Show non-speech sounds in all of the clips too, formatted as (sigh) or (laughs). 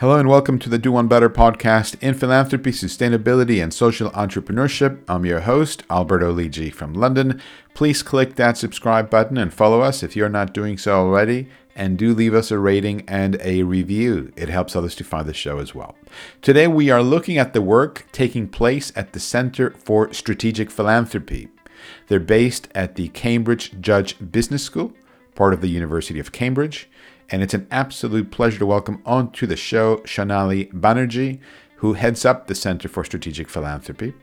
Hello and welcome to the Do One Better podcast in philanthropy, sustainability, and social entrepreneurship. I'm your host, Alberto Lidji from London. Please click that subscribe button and follow us if you're not doing so already. And do leave us a rating and a review. It helps others to find the show as well. Today, we are looking at the work taking place at the Center for Strategic Philanthropy. They're based at the Cambridge Judge Business School, part of the University of Cambridge and it's an absolute pleasure to welcome onto the show Shonali Banerjee, who heads up the Center for Strategic Philanthropy.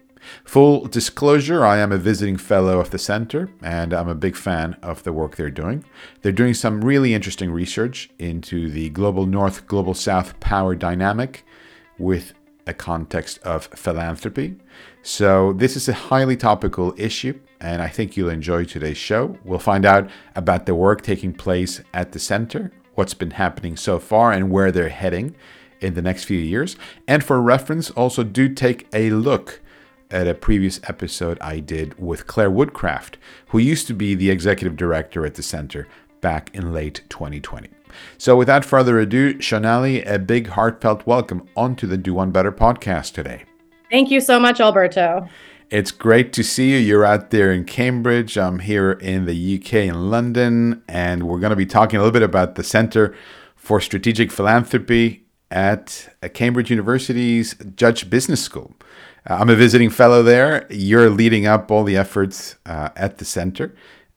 Full disclosure, I am a visiting fellow of the center and I'm a big fan of the work they're doing. They're doing some really interesting research into the global north, global south power dynamic with a context of philanthropy. So, this is a highly topical issue, and I think you'll enjoy today's show. We'll find out about the work taking place at the center, what's been happening so far and where they're heading in the next few years. And for reference, also do take a look at a previous episode I did with Clare Woodcraft, who used to be the executive director at the center back in late 2020. So, without further ado, Shonali, a big heartfelt welcome onto the Do One Better podcast today. Thank you so much, Alberto. It's great to see you. You're out there in Cambridge. I'm here in the UK in London, and we're going to be talking a little bit about the Center for Strategic Philanthropy at Cambridge University's Judge Business School. Uh, I'm a visiting fellow there. You're leading up all the efforts uh, at the center,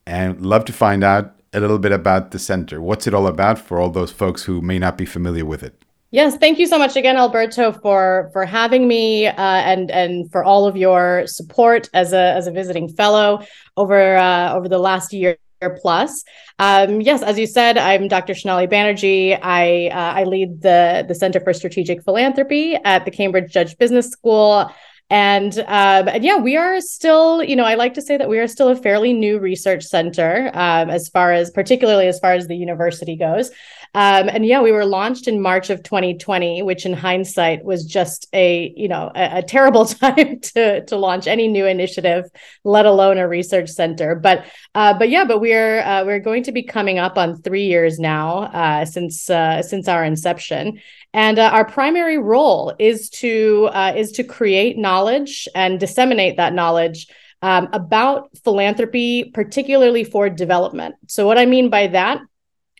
and love to find out a little bit about the center. What's it all about for all those folks who may not be familiar with it? Yes, thank you so much again, Alberto, for for having me uh, and and for all of your support as a as a visiting fellow over uh, over the last year plus. Um, yes, as you said, I'm Dr. Shonali Banerjee. I uh, I lead the the Center for Strategic Philanthropy at the Cambridge Judge Business School. And um, and yeah, we are still, you know, I like to say that we are still a fairly new research center um, as far as, particularly as far as the university goes. Um, and yeah, we were launched in March of 2020, which in hindsight was just a you know a, a, terrible (laughs) time to to launch any new initiative, let alone a research center. But uh, but yeah, but we're uh, we're going to be coming up on three years now uh, since uh, since our inception, and uh, our primary role is to uh, is to create knowledge and disseminate that knowledge. Um, about philanthropy, particularly for development. So, what I mean by that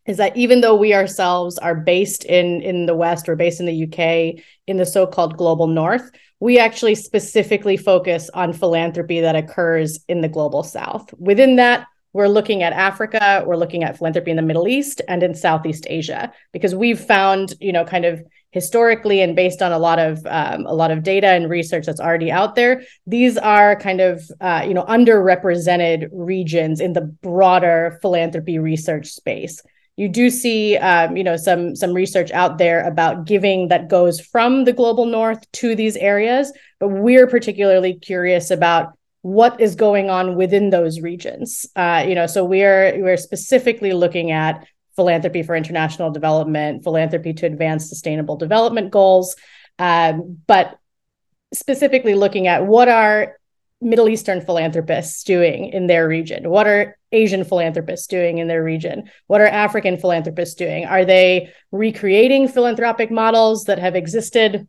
is that even though we ourselves are based in in the west we're based in the uk in the so-called global north we actually specifically focus on philanthropy that occurs in the global south. Within that we're looking at africa we're looking at philanthropy in the middle east and in southeast asia because we've found you know kind of historically and based on a lot of um, a lot of data and research that's already out there these are kind of uh, you know underrepresented regions in the broader philanthropy research space you do see um, you know some some research out there about giving that goes from the global north to these areas but we're particularly curious about what is going on within those regions. Uh, you know so we're we're specifically looking at philanthropy for international development philanthropy to advance sustainable development goals um, but specifically looking at what are Middle Eastern philanthropists doing in their region? What are Asian philanthropists doing in their region? What are African philanthropists doing? Are they recreating philanthropic models that have existed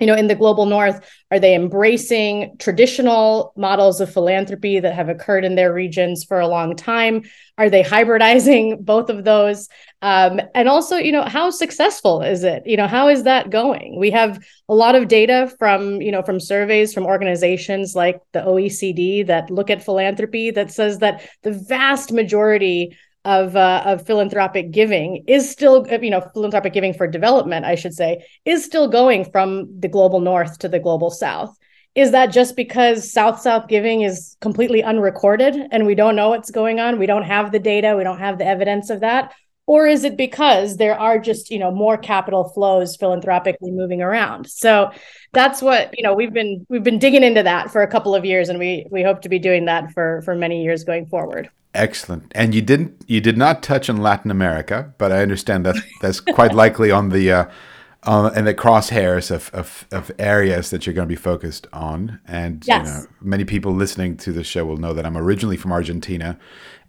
you know in the global north are they embracing traditional models of philanthropy that have occurred in their regions for a long time? Are they hybridizing (laughs) both of those? Um, and also you know how successful is it? You know how is that going? We have a lot of data from you know from surveys from organizations like the oecd that look at philanthropy that says that the vast majority of uh, of philanthropic giving is still you know philanthropic giving for development I should say is still going from the global north to the global south. Is that just because south south giving is completely unrecorded and we don't know what's going on? We don't have the data. We don't have the evidence of that? Or is it because there are just you know more capital flows philanthropically moving around? So that's what you know we've been we've been digging into that for a couple of years and we we hope to be doing that for for many years going forward Excellent. And you didn't you did not touch on Latin America, but I understand that that's quite likely on the uh, on in the crosshairs of, of, of areas that you're going to be focused on. And yes. you know, many people listening to the show will know that I'm originally from Argentina,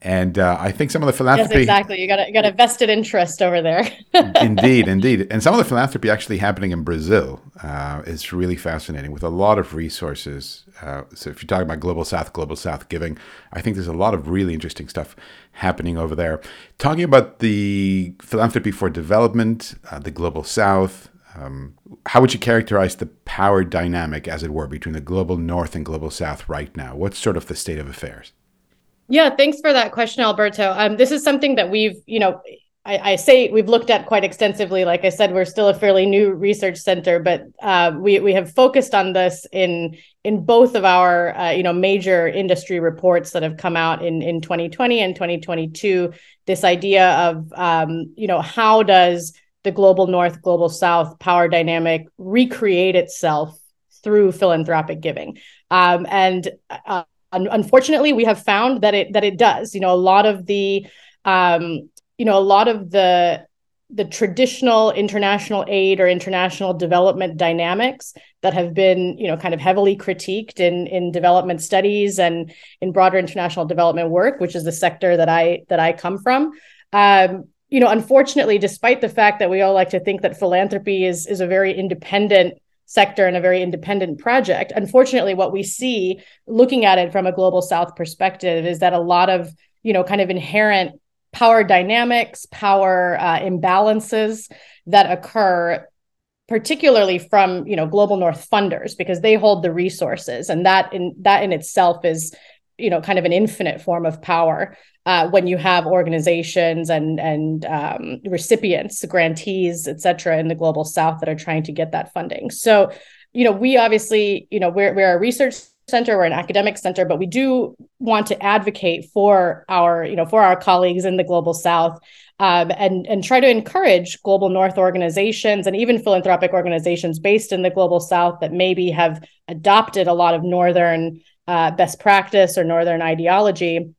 And uh, I think some of the philanthropy. Yes, exactly. You got a, you got a vested interest over there. (laughs) indeed, indeed. And some of the philanthropy actually happening in Brazil uh, is really fascinating with a lot of resources. Uh, so if you're talking about Global South, Global South giving, I think there's a lot of really interesting stuff happening over there. Talking about the philanthropy for development, uh, the Global South, um, how would you characterize the power dynamic, as it were, between the global north and global south right now? What's sort of the state of affairs? Yeah, thanks for that question, Alberto. Um, this is something that we've, you know, I, I, say we've looked at quite extensively. Like I said, we're still a fairly new research center, but uh, we we have focused on this in in both of our uh, you know major industry reports that have come out in in 2020 and 2022. This idea of um, you know how does the global north, global south power dynamic recreate itself through philanthropic giving. Um, and uh, unfortunately, we have found that it that it does. You know, a lot of the um, you know a lot of the the traditional international aid or international development dynamics that have been you know kind of heavily critiqued in in development studies and in broader international development work which is the sector that i that i come from um, you know, unfortunately, despite the fact that we all like to think that philanthropy is is a very independent sector and a very independent project, unfortunately, what we see looking at it from a global South perspective is that a lot of you know kind of inherent power dynamics, power uh, imbalances that occur particularly from you know global north funders because they hold the resources and that in that in itself is you know kind of an infinite form of power uh, when you have organizations and and um, recipients grantees et cetera in the global south that are trying to get that funding. So you know we obviously you know we're, we're a research center we're an academic center but we do want to advocate for our you know for our colleagues in the global south um, and and try to encourage global north organizations and even philanthropic organizations based in the global south that maybe have adopted a lot of northern uh, best practice or northern ideology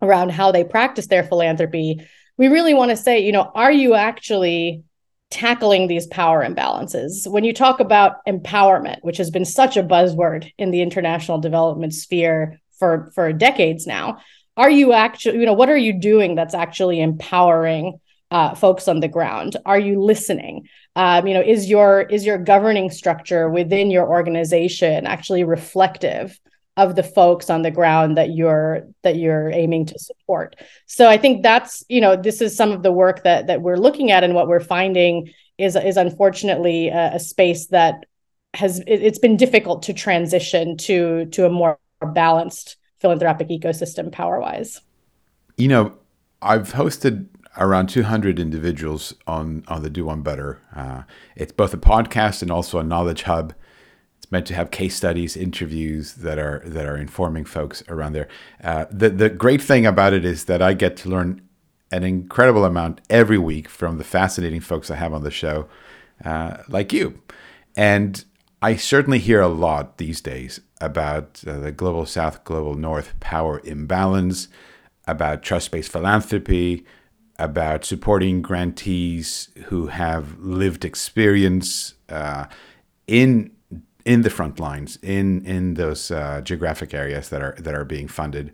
around how they practice their philanthropy we really want to say you know are you actually tackling these power imbalances? When you talk about empowerment which has been such a buzzword in the international development sphere for for decades now are you actually you know what are you doing that's actually empowering uh, folks on the ground? Are you listening? Um, you know is your is your governing structure within your organization actually reflective of the folks on the ground that you're that you're aiming to support. So i think that's you know this is some of the work that that we're looking at and what we're finding is is unfortunately a, a space that has it, it's been difficult to transition to to a more balanced philanthropic ecosystem power wise you know i've hosted around 200 individuals on on the do one better uh, it's both a podcast and also a knowledge hub meant to have case studies, interviews that are that are informing folks around there. Uh, the the great thing about it is that I get to learn an incredible amount every week from the fascinating folks I have on the show, uh, like you. And I certainly hear a lot these days about uh, the global South, global North power imbalance, about trust based philanthropy, about supporting grantees who have lived experience uh, in in the front lines in in those uh, geographic areas that are that are being funded.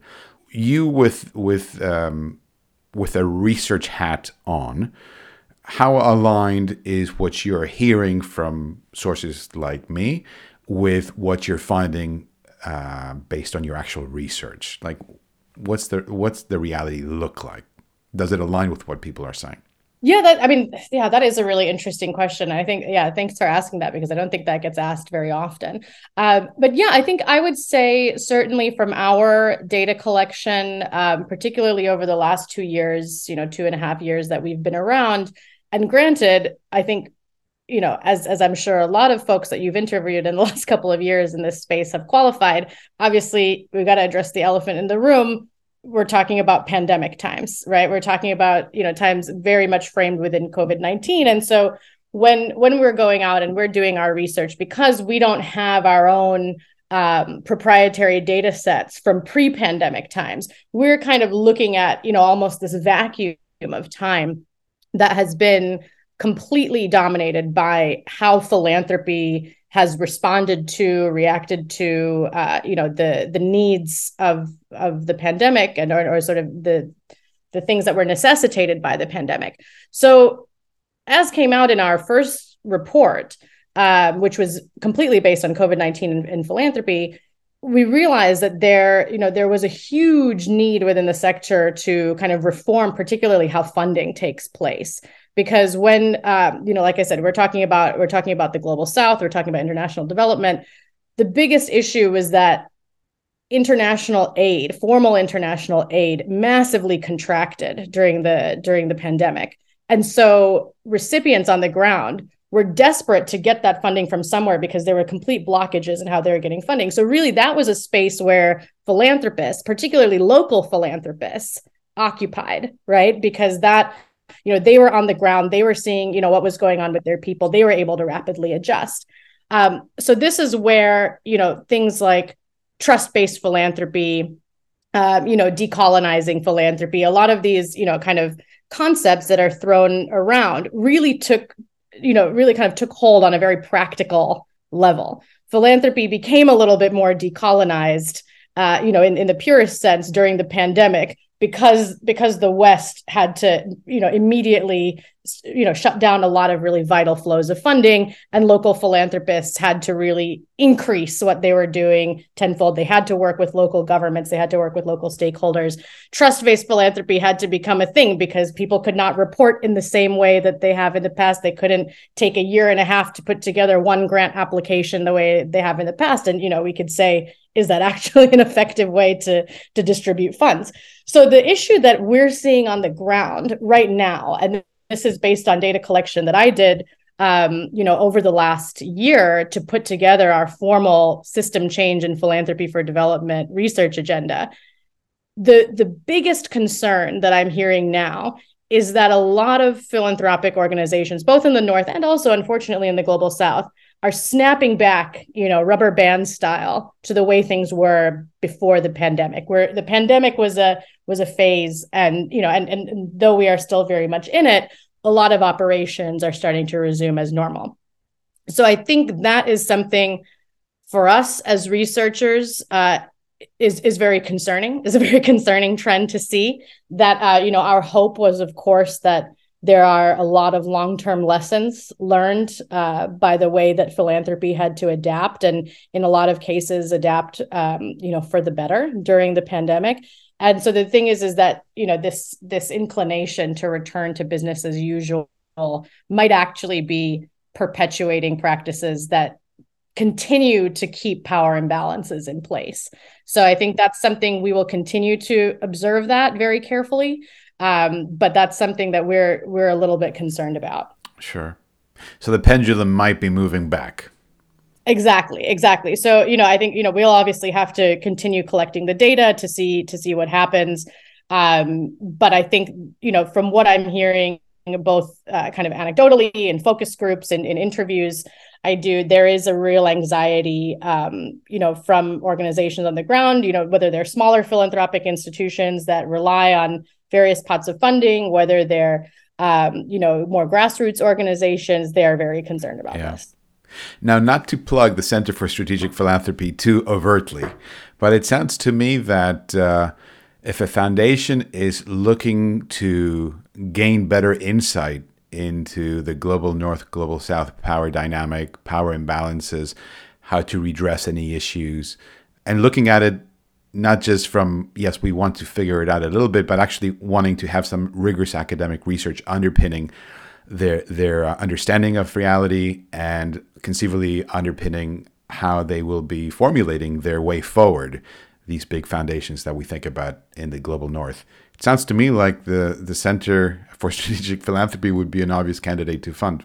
You with with um, with a research hat on, how aligned is what you're hearing from sources like me with what you're finding uh, based on your actual research? Like, what's the what's the reality look like? Does it align with what people are saying? Yeah, that I mean, yeah, that is a really interesting question. I think, yeah, thanks for asking that because I don't think that gets asked very often. Uh, but yeah, I think I would say certainly from our data collection, um, particularly over the last two years, you know, two and a half years that we've been around. And granted, I think, you know, as as I'm sure a lot of folks that you've interviewed in the (laughs) last couple of years in this space have qualified. Obviously, we've got to address the elephant in the room we're talking about pandemic times, right? We're talking about, you know, times very much framed within COVID-19. And so when when we're going out and we're doing our research, because we don't have our own um, proprietary data sets from pre-pandemic times, we're kind of looking at, you know, almost this vacuum of time that has been completely dominated by how philanthropy has responded to, reacted to, uh, you know, the the needs of of the pandemic and or, or sort of the the things that were necessitated by the pandemic. So, as came out in our first report, uh, which was completely based on COVID nineteen and, and philanthropy, we realized that there, you know, there was a huge need within the sector to kind of reform, particularly how funding takes place because when um, you know like i said we're talking about we're talking about the global south we're talking about international development. The biggest issue was that international aid formal international aid massively contracted during the during the pandemic. And so recipients on the ground were desperate to get that funding from somewhere because there were complete blockages in how they were getting funding. So really that was a space where philanthropists particularly local philanthropists occupied right? Because that you know they were on the ground. They were seeing you know what was going on with their people. They were able to rapidly adjust. Um, so this is where you know things like trust-based philanthropy um, you know decolonizing philanthropy a lot of these you know kind of concepts that are thrown around really took you know really kind of took hold on a very practical level. Philanthropy became a little bit more decolonized uh, you know in, in the purest sense during the pandemic because because the west had to you know immediately you know shut down a lot of really vital flows of funding and local philanthropists had to really increase what they were doing tenfold. They had to work with local governments. They had to work with local stakeholders. Trust-based philanthropy had to become a thing because people could not report in the same way that they have in the past. They couldn't take a year and a half to put together one grant application the way they have in the past. And you know we could say is that actually an effective way to to distribute funds so the issue that we're seeing on the ground right now and this is based on data collection that I did um, you know, over the last year to put together our formal system change and philanthropy for development research agenda. The the biggest concern that I'm hearing now is that a lot of philanthropic organizations, both in the North and also unfortunately in the global South, are snapping back, you know, rubber band style to the way things were before the pandemic, where the pandemic was a was a phase, and you know, and, and, though we are still very much in it, a lot of operations are starting to resume as normal. So I think that is something for us as researchers uh, is is very concerning. Is a very (laughs) concerning trend to see. That uh, you know, our hope was, of course, that there are a lot of long term lessons learned uh, by the way that philanthropy had to adapt, and in a lot of cases, adapt, um, you know, for the better during the pandemic. And so the thing is, is that you know this this inclination to return to business as usual might actually be perpetuating practices that continue to keep power imbalances in place. So I think that's something we will continue to observe that very carefully. Um, but that's something that we're we're a little bit concerned about. Sure. So the pendulum might be moving back. Exactly, exactly. So, you know, I think, you know, we'll obviously have to continue collecting the data to see to see what happens. Um, but I think, you know, from what I'm hearing both uh, kind of anecdotally in focus groups and in interviews I do, there is a real anxiety, um, you know, from organizations on the ground, you know, whether they're smaller philanthropic institutions that rely on various pots of funding, whether they're, um, you know, more grassroots organizations, they are very concerned about yeah. this. Now, not to plug the Center for Strategic Philanthropy too overtly, but it sounds to me that uh, if a foundation is looking to gain better insight into the global north, global south power dynamic, power imbalances, how to redress any issues, and looking at it not just from, yes, we want to figure it out a little bit, but actually wanting to have some rigorous academic research underpinning their their uh, understanding of reality and conceivably underpinning how they will be formulating their way forward these big foundations that we think about in the global north. It sounds to me like the the center for (laughs) strategic philanthropy would be an obvious candidate to fund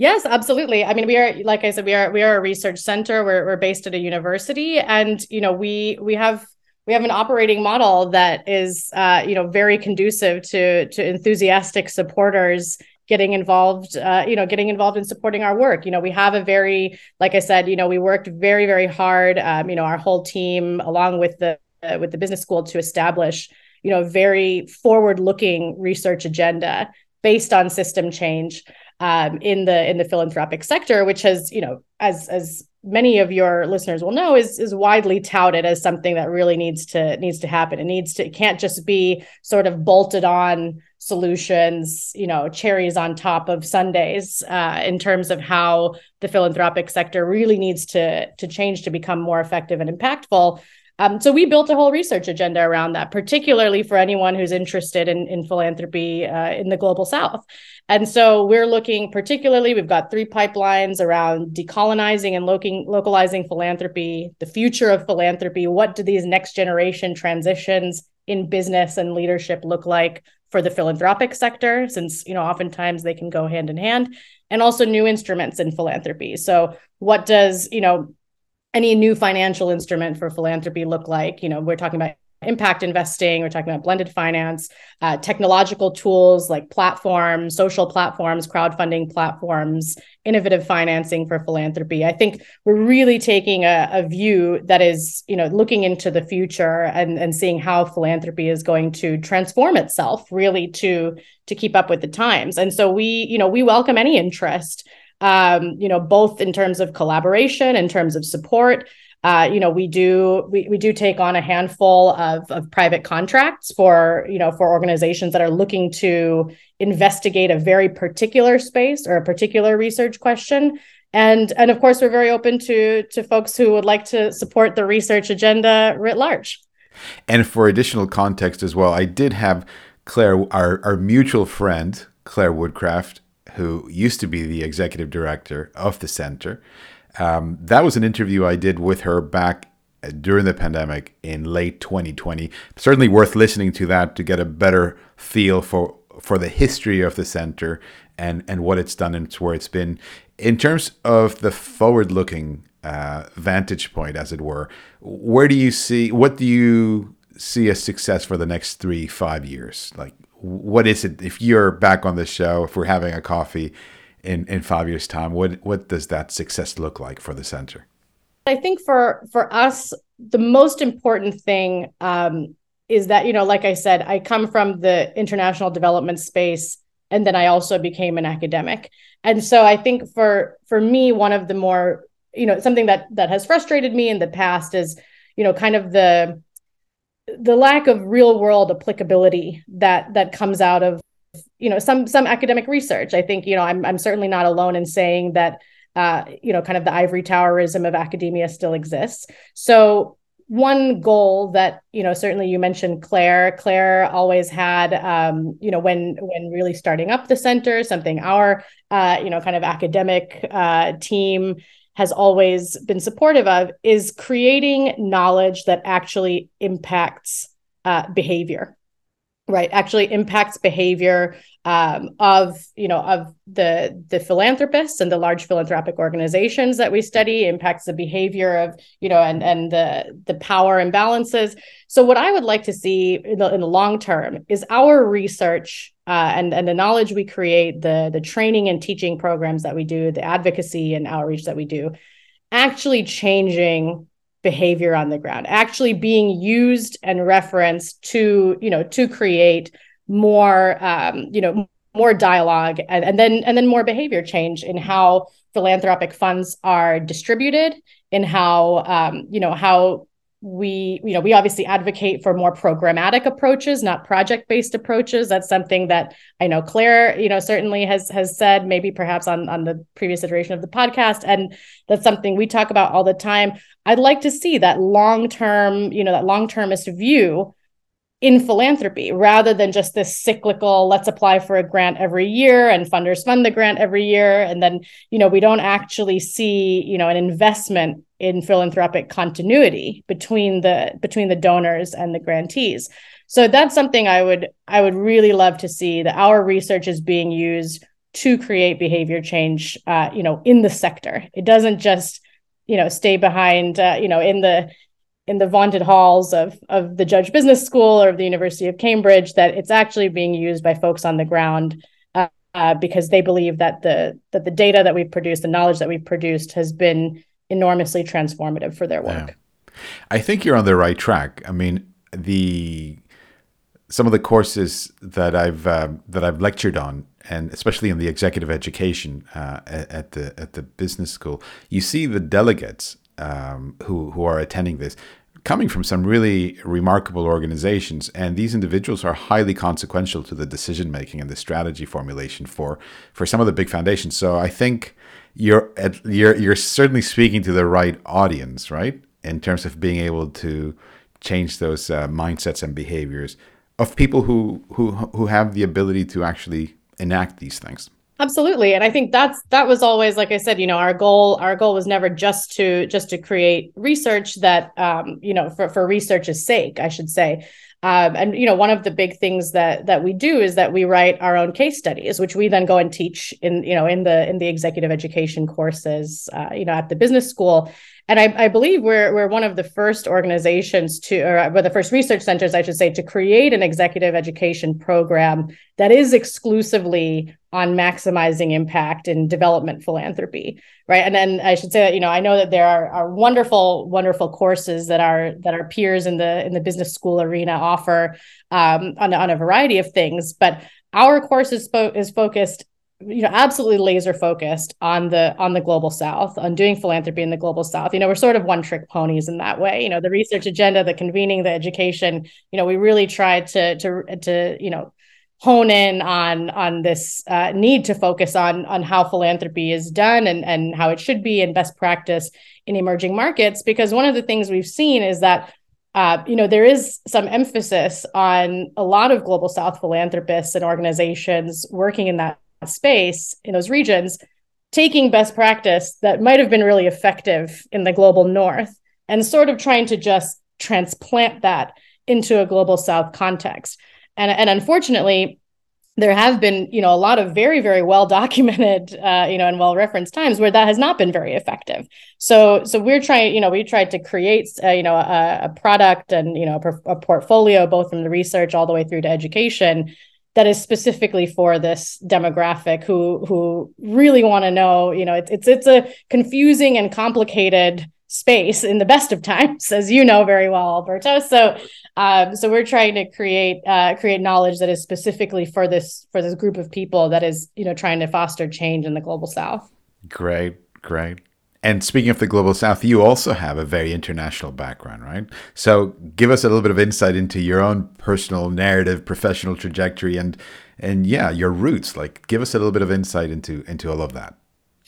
Yes, absolutely. I mean, we are, like I said, we are we are a research center. We're we're based at a university, and you know, we we have we have an operating model that is, uh, you know, very conducive to to enthusiastic supporters getting involved uh, you know getting involved in supporting our work you know we have a very like i said you know we worked very very hard um, you know our whole team along with the uh, with the business school to establish you know a very forward looking research agenda based on system change um, in the in the philanthropic sector, which has you know as as many of your listeners will know is is widely touted as something that really needs to needs to happen. It needs to it can't just be sort of bolted on solutions, you know, cherries on top of sundaes uh, in terms of how the philanthropic sector really needs to to change to become more effective and impactful. Um, so we built a whole research agenda around that, particularly for anyone who's interested in, in philanthropy uh, in the global south. And so we're looking particularly, we've got three pipelines around decolonizing and localizing philanthropy, the future of philanthropy. What do these next generation transitions in business and leadership look like for the philanthropic sector? Since, you know, oftentimes they can go hand in hand and also new instruments in philanthropy. So what does, you know, any new financial instrument for philanthropy look like? You know, we're talking about impact investing, we're talking about blended finance, uh, technological tools like platforms, social platforms, crowdfunding platforms, innovative financing for philanthropy. I think we're really taking a, a view that is, you know, looking into the future and, and seeing how philanthropy is going to transform itself really to to keep up with the times. And so we, you know, we welcome any interest um, you know, both in terms of collaboration, in terms of support. Uh, you know, we do we, we do take on a handful of, of private contracts for you know for organizations that are looking to investigate a very particular space or a particular research question. And and of course, we're very open to to folks who would like to support the research agenda writ large. And for additional context as well, I did have Clare, our, our mutual friend, Clare Woodcraft, who used to be the executive director of the center. Um, that was an interview I did with her back during the pandemic in late 2020. Certainly worth listening to that to get a better feel for for the history of the center and and what it's done and where it's been. In terms of the forward-looking uh, vantage point, as it were, where do you see what do you see as success for the next three five years? Like what is it if you're back on the show if we're having a coffee in in five years time what what does that success look like for the center? I think for for us the most important thing um, is that you know like i said i come from the international development space and then i also became an academic. And so i think for for me one of the more you know something that that has frustrated me in the past is you know kind of the the lack of real world applicability that that comes out of you know some some academic research. I think you know i'm, I'm certainly not alone in saying that uh, you know kind of the ivory towerism of academia still exists. So one goal that you know certainly you mentioned clare. Clare always had um, you know when when really starting up the center something our uh, you know kind of academic uh, team has always been supportive of is creating knowledge that actually impacts uh, behavior. Right actually impacts behavior um, of you know of the the philanthropists and the large philanthropic organizations that we study impacts the behavior of you know and and the the power imbalances. So what i would like to see in the, in the long term is our research uh, and and the knowledge we create the the training and teaching programs that we do the advocacy and outreach that we do actually changing behavior on the ground actually being used and referenced to you know to create more um, you know more dialogue and, and then and then more behavior change in how philanthropic funds are distributed in how um, you know how we you know we obviously advocate for more programmatic approaches not project based approaches. That's something that i know clare you know certainly has has said maybe perhaps on on the previous iteration of the podcast. And that's something we talk about all the time. I'd like to see that long term you know that long termist view in philanthropy rather than just this cyclical let's apply for a grant every year and funders fund the grant every year. And then you know we don't actually see you know an investment in philanthropic continuity between the between the donors and the grantees. So that's something i would i would really love to see that our research is being used to create behavior change uh, you know in the sector. It doesn't just you know stay behind uh, you know in the in the vaunted halls of of the Judge Business School or of the University of Cambridge that it's actually being used by folks on the ground uh, uh, because they believe that the that the data that we've produced, the knowledge that we've produced, has been enormously transformative for their work. Yeah. I think you're on the right track. I mean, the some of the courses that I've uh, that I've lectured on, and especially in the executive education uh, at the at the business school, you see the delegates um, who who are attending this coming from some really remarkable organizations, and these individuals are highly consequential to the decision making and the strategy formulation for for some of the big foundations. So I think you're at, you're you're certainly speaking to the right audience, right? In terms of being able to change those uh, mindsets and behaviors of people who who who have the ability to actually enact these things absolutely. And i think that's that was always like i said you know our goal our goal was never just to just to create research that um, you know for for research's sake i should say. Um, and you know one of the big things that that we do is that we write our own case studies which we then go and teach in you know in the in the executive education courses uh, you know at the business school. And I, I, believe we're we're one of the first organizations to, or we're the first research centers, I should say, to create an executive education program that is exclusively on maximizing impact in development philanthropy, right? And then I should say that you know I know that there are, are wonderful, wonderful courses that our that our peers in the in the business school arena offer um, on on a variety of things, but our course is, fo- is focused you know absolutely laser focused on the on the global south on doing philanthropy in the global south. You know we're sort of one trick ponies in that way. You know the research agenda the convening the education you know we really try to to to you know hone in on on this uh, need to focus on on how philanthropy is done and and how it should be and best practice in emerging markets. Because one of the things we've seen is that uh, you know, there is some emphasis on a lot of global South philanthropists and organizations working in that space in those regions taking best practice that might have been really effective in the global north and sort of trying to just transplant that into a global south context and, and unfortunately there have been you know a lot of very very well documented (laughs) uh, you know and well referenced times where that has not been very effective. So so we're trying you know we tried to create uh, you know a, a, product and you know a, a portfolio both from the research all the way through to education that is specifically for this demographic who who really want to know you know it's it's it's a confusing and complicated space in the best of times as you know very well alberto so um, so we're trying to create uh, create knowledge that is specifically for this for this group of people that is you know trying to foster change in the global south great great and speaking of the global south, you also have a very international background, right? So give us a little bit of insight into your own personal narrative, professional trajectory, and and yeah, your roots. Like, give us a little bit of insight into into all of that.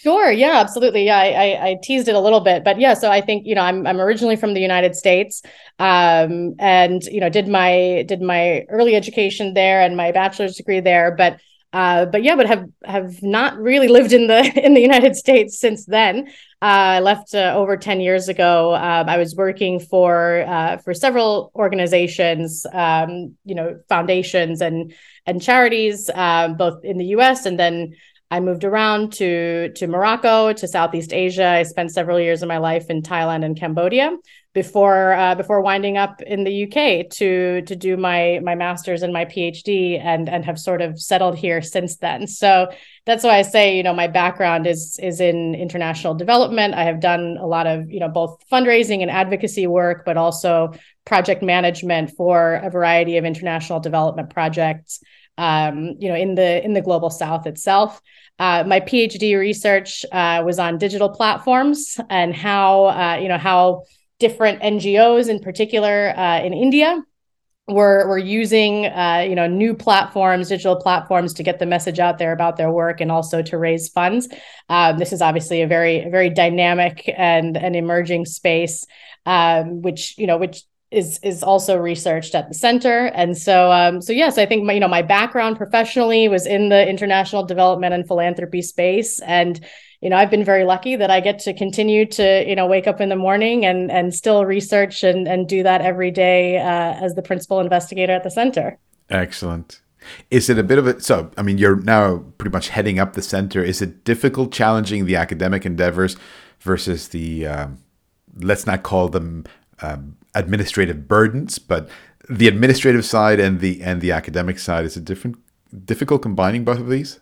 Sure. Yeah, absolutely. Yeah, I, I, I, teased it a little bit, but yeah. So I think you know I'm I'm originally from the United States, um, and you know did my did my early education there and my bachelor's degree there, but uh, but yeah, but have have not really lived in the (laughs) in the United States since then. Uh, I left uh, over ten years ago. Um, I was working for uh, for several organizations, um, you know, foundations and and charities, um, both in the U.S. and then I moved around to to Morocco, to Southeast Asia. I spent several years of my life in Thailand and Cambodia before uh, before winding up in the UK to to do my my masters and my PhD and and have sort of settled here since then. So that's why I say you know my background is is in international development. I have done a lot of you know both fundraising and advocacy work, but also project management for a variety of international development projects. Um, you know, in the in the global South itself. Uh, my PhD research uh, was on digital platforms and how uh, you know how different NGOs, in particular uh, in India, were were using uh, you know new platforms, digital platforms, to get the message out there about their work and also to raise funds. Um, this is obviously a very very dynamic and an emerging space, um, which you know which is is also researched at the center. And so um, so yes i think my you know my background professionally was in the international development and philanthropy space. And you know i've been very lucky that i get to continue to you know wake up in the morning and and still research and and do that every day uh, as the principal investigator at the center. Excellent. Is it a bit of a so i mean you're now pretty much heading up the center. Is it difficult challenging the academic endeavors versus the um, let's not call them um, administrative burdens, but the administrative side and the and the academic side is it different difficult combining both of these?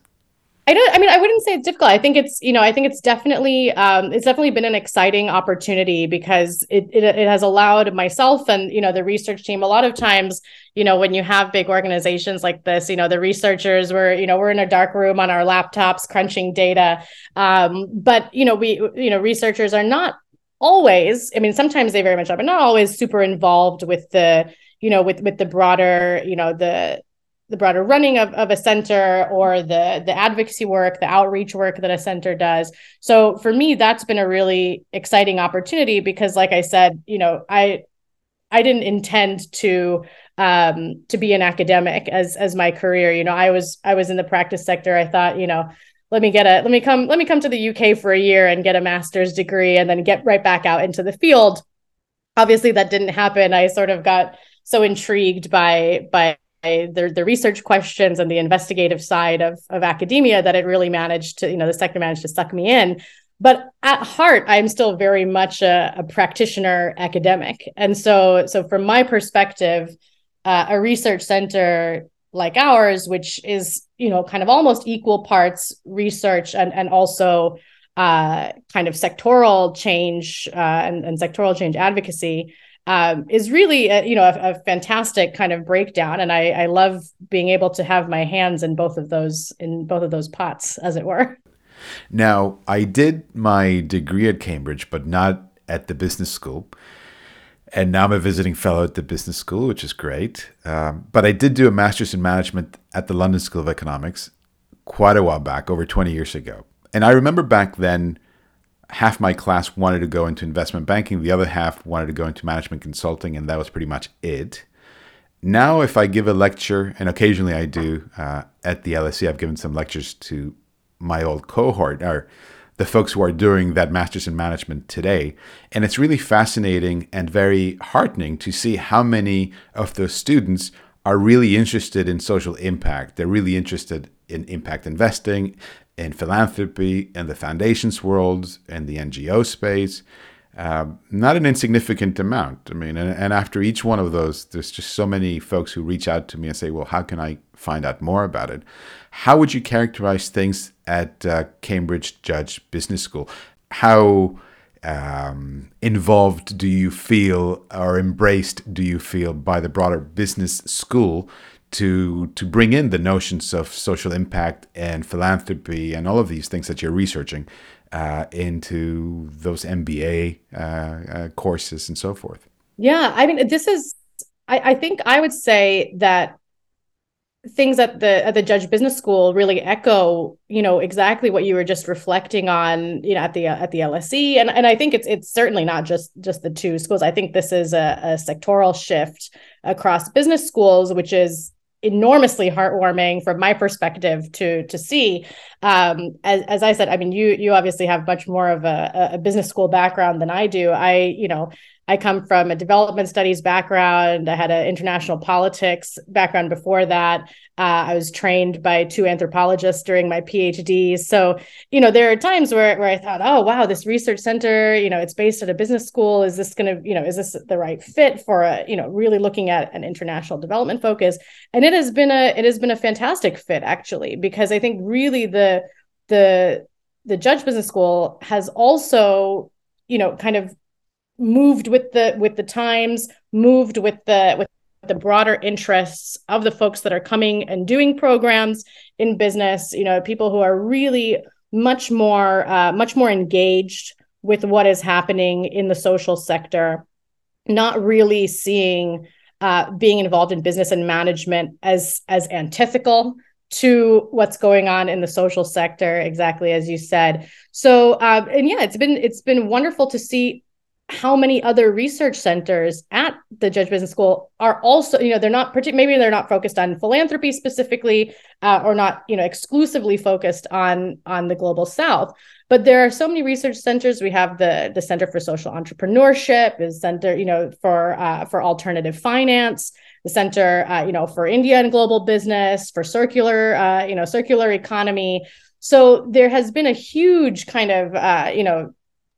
I don't. I mean, I wouldn't say it's difficult. I think it's you know, I think it's definitely um, it's definitely been an exciting opportunity because it, it it has allowed myself and you know the research team. A lot of times, you know, when you have big organizations like this, you know, the researchers were you know we're in a dark room on our laptops crunching data, um, but you know we you know researchers are not always. I mean, sometimes they very much are, but not always super involved with the you know with with the broader you know the the broader running of, of a center or the the advocacy work the outreach work that a center does so for me that's been a really exciting opportunity because like i said you know i i didn't intend to um to be an academic as as my career you know i was i was in the practice sector i thought you know let me get a let me come let me come to the uk for a year and get a master's degree and then get right back out into the field obviously that didn't happen i sort of got so intrigued by by the, the research questions and the investigative side of, of academia that it really managed to, you know, the sector managed to suck me in. But at heart, I'm still very much a, a practitioner academic. And so, so from my perspective, uh, a research center like ours, which is, you know, kind of almost equal parts research and, and also uh, kind of sectoral change uh, and, and sectoral change advocacy, um, is really a, you know a, a, fantastic kind of breakdown. And I, I love being able to have my hands in both of those in both of those pots as it were. Now i did my degree at cambridge but not at the business school and now i'm a visiting fellow at the business school which is great um, but i did do a master's in management at the london school of economics quite a while back over 20 years ago and i remember back then half my class wanted to go into investment banking, the other half wanted to go into management consulting, and that was pretty much it. Now, if I give a lecture, and occasionally I do uh, at the LSE, I've given some lectures to my old cohort, or the folks who are doing that master's in management today. And it's really fascinating and very heartening to see how many of those students are really interested in social impact. They're really interested in impact investing, in philanthropy, in the foundations world, in the NGO space. Um, not an insignificant amount. I mean, and, and, after each one of those, there's just so many folks who reach out to me and say, well, how can I find out more about it? How would you characterize things at uh, Cambridge Judge Business School? How um, involved do you feel or embraced do you feel by the broader business school to to bring in the notions of social impact and philanthropy and all of these things that you're researching uh, into those MBA uh, uh, courses and so forth. Yeah, I mean, this is. I, I think I would say that things at the at the judge business school really echo you know exactly what you were just reflecting on you know at the at the LSE and and I think it's it's certainly not just just the two schools I think this is a, a sectoral shift across business schools which is enormously heartwarming from my perspective to to see. Um, as, as i said i mean you you obviously have much more of a, a business school background than i do. I you know I come from a development studies background. I had an international politics background before that. Uh, I was trained by two anthropologists during my PhD. So, you know, there are times where, where I thought, oh, wow, this research center, you know, it's based at a business school. Is this going to, you know, is this the right fit for a, you know, really looking at an international development focus? And it has been a, it has been a fantastic fit actually, because I think really the, the, the judge business school has also, you know, kind of moved with the with the times moved with the with the broader interests of the folks that are coming and doing programs in business you know people who are really much more uh, much more engaged with what is happening in the social sector not really seeing uh, being involved in business and management as as antithetical to what's going on in the social sector exactly as you said. So uh, and yeah it's been it's been wonderful to see how many other research centers at the Judge Business School are also, you know, they're not partic- maybe they're not focused on philanthropy specifically, uh, or not, you know, exclusively focused on on the global South. But there are so many research centers. We have the the Center for Social Entrepreneurship, the Center, you know, for uh, for alternative finance, the Center, uh, you know, for India and global business, for circular, uh, you know, circular economy. So there has been a huge kind of, uh, you know,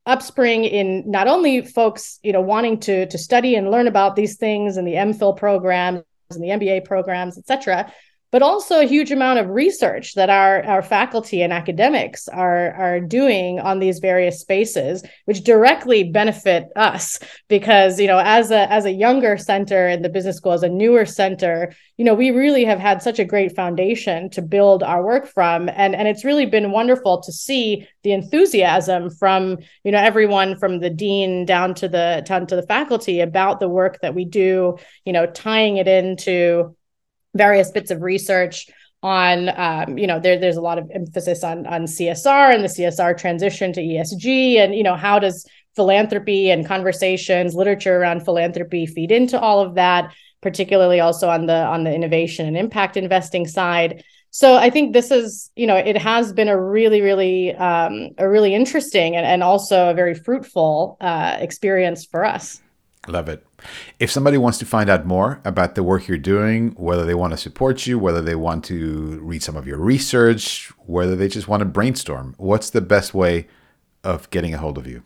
upspring in not only folks you know wanting to to study and learn about these things and the MPhil programs and the MBA programs, et cetera, but also a huge amount of research that our, our faculty and academics are, are doing on these various spaces, which directly benefit us because, you know, as a, as a younger center in the business school, as a newer center, you know, we really have had such a great foundation to build our work from. And, and it's really been wonderful to see the enthusiasm from, you know, everyone from the dean down to the, down to the faculty about the work that we do, you know, tying it into various bits of research on um, you know there, there's a lot of emphasis on on csr and the csr transition to esg and you know how does philanthropy and conversations literature around philanthropy feed into all of that particularly also on the on the innovation and impact investing side. So i think this is you know it has been a really really um, a really interesting and, and also a very fruitful uh, experience for us Love it. If somebody wants to find out more about the work you're doing, whether they want to support you, whether they want to read some of your research, whether they just want to brainstorm, what's the best way of getting a hold of you?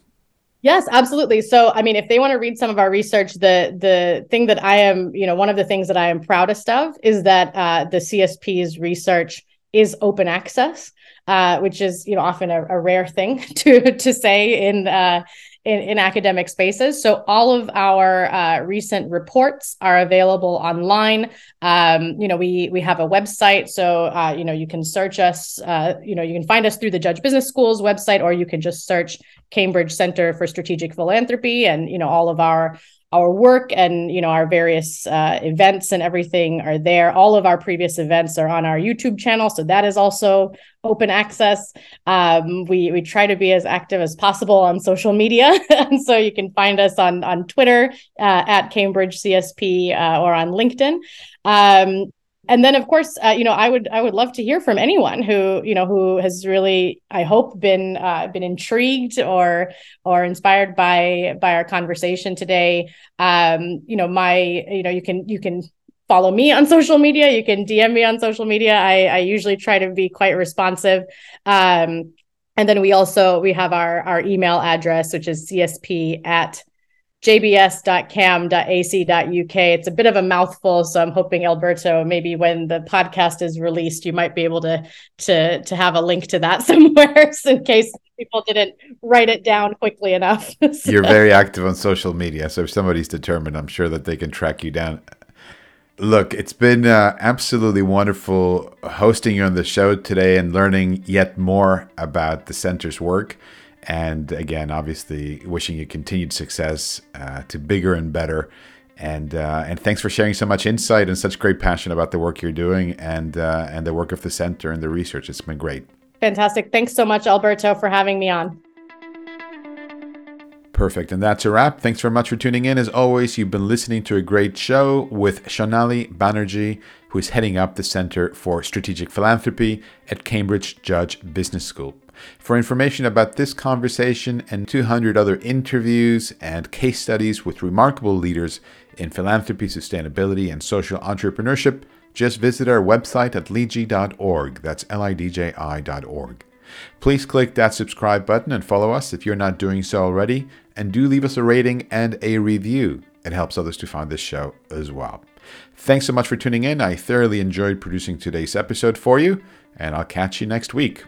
Yes, absolutely. So, I mean, if they want to read some of our research, the the thing that I am, you know, one of the things that I am proudest of is that uh, the CSP's research is open access, uh, which is, you know, often a, a rare thing (laughs) to to say in uh, in, in academic spaces. So all of our uh, recent reports are available online. Um, you know, we we have a website, so uh, you know you can search us. Uh, you know, you can find us through the Judge Business School's website, or you can just search Cambridge Center for Strategic Philanthropy, and you know all of our our work and you know our various uh, events and everything are there. All of our previous events are on our youtube channel so that is also open access. Um, we we try to be as active as possible on social media (laughs) and so you can find us on on twitter uh, at cambridge csp uh, or on linkedin. Um, and then of course uh, you know i would i would love to hear from anyone who you know who has really i hope been uh, been intrigued or or inspired by by our conversation today. Um you know my you know you can you can follow me on (laughs) social media. You can dm me on social media. I i usually try to be quite responsive. Um and then we also we have our our email address which is csp at jbs.cam.ac.uk. It's a bit of a mouthful, so I'm hoping Alberto, maybe when the podcast is released, you might be able to to to have a link to that (laughs) somewhere, in case people didn't write it down quickly enough. (laughs) so. You're very active on social media, so if somebody's determined, I'm sure that they can track you down. Look, it's been uh, absolutely wonderful hosting you on the show today and learning yet more about the center's work. And again, obviously, wishing you continued success uh, to bigger and better. And uh, and thanks for sharing so much insight and such great passion about the work you're doing and uh, and the work of the center and the research. It's been great. Fantastic. Thanks so much, Alberto, for having me on. Perfect. And that's a wrap. Thanks very much for tuning in. As always, you've been listening to a great show with Shonali Banerjee, who is heading up the Center for Strategic Philanthropy at Cambridge Judge Business School. For information about this conversation and 200 other interviews and case studies with remarkable leaders in philanthropy, sustainability, and social entrepreneurship, just visit our website at lidji.org. That's L I D J I.org. Please click that subscribe button and follow us if you're not doing so already, and do leave us a rating and a review. It helps others to find this show as well. Thanks so much for tuning in. I thoroughly enjoyed producing today's episode for you, and I'll catch you next week.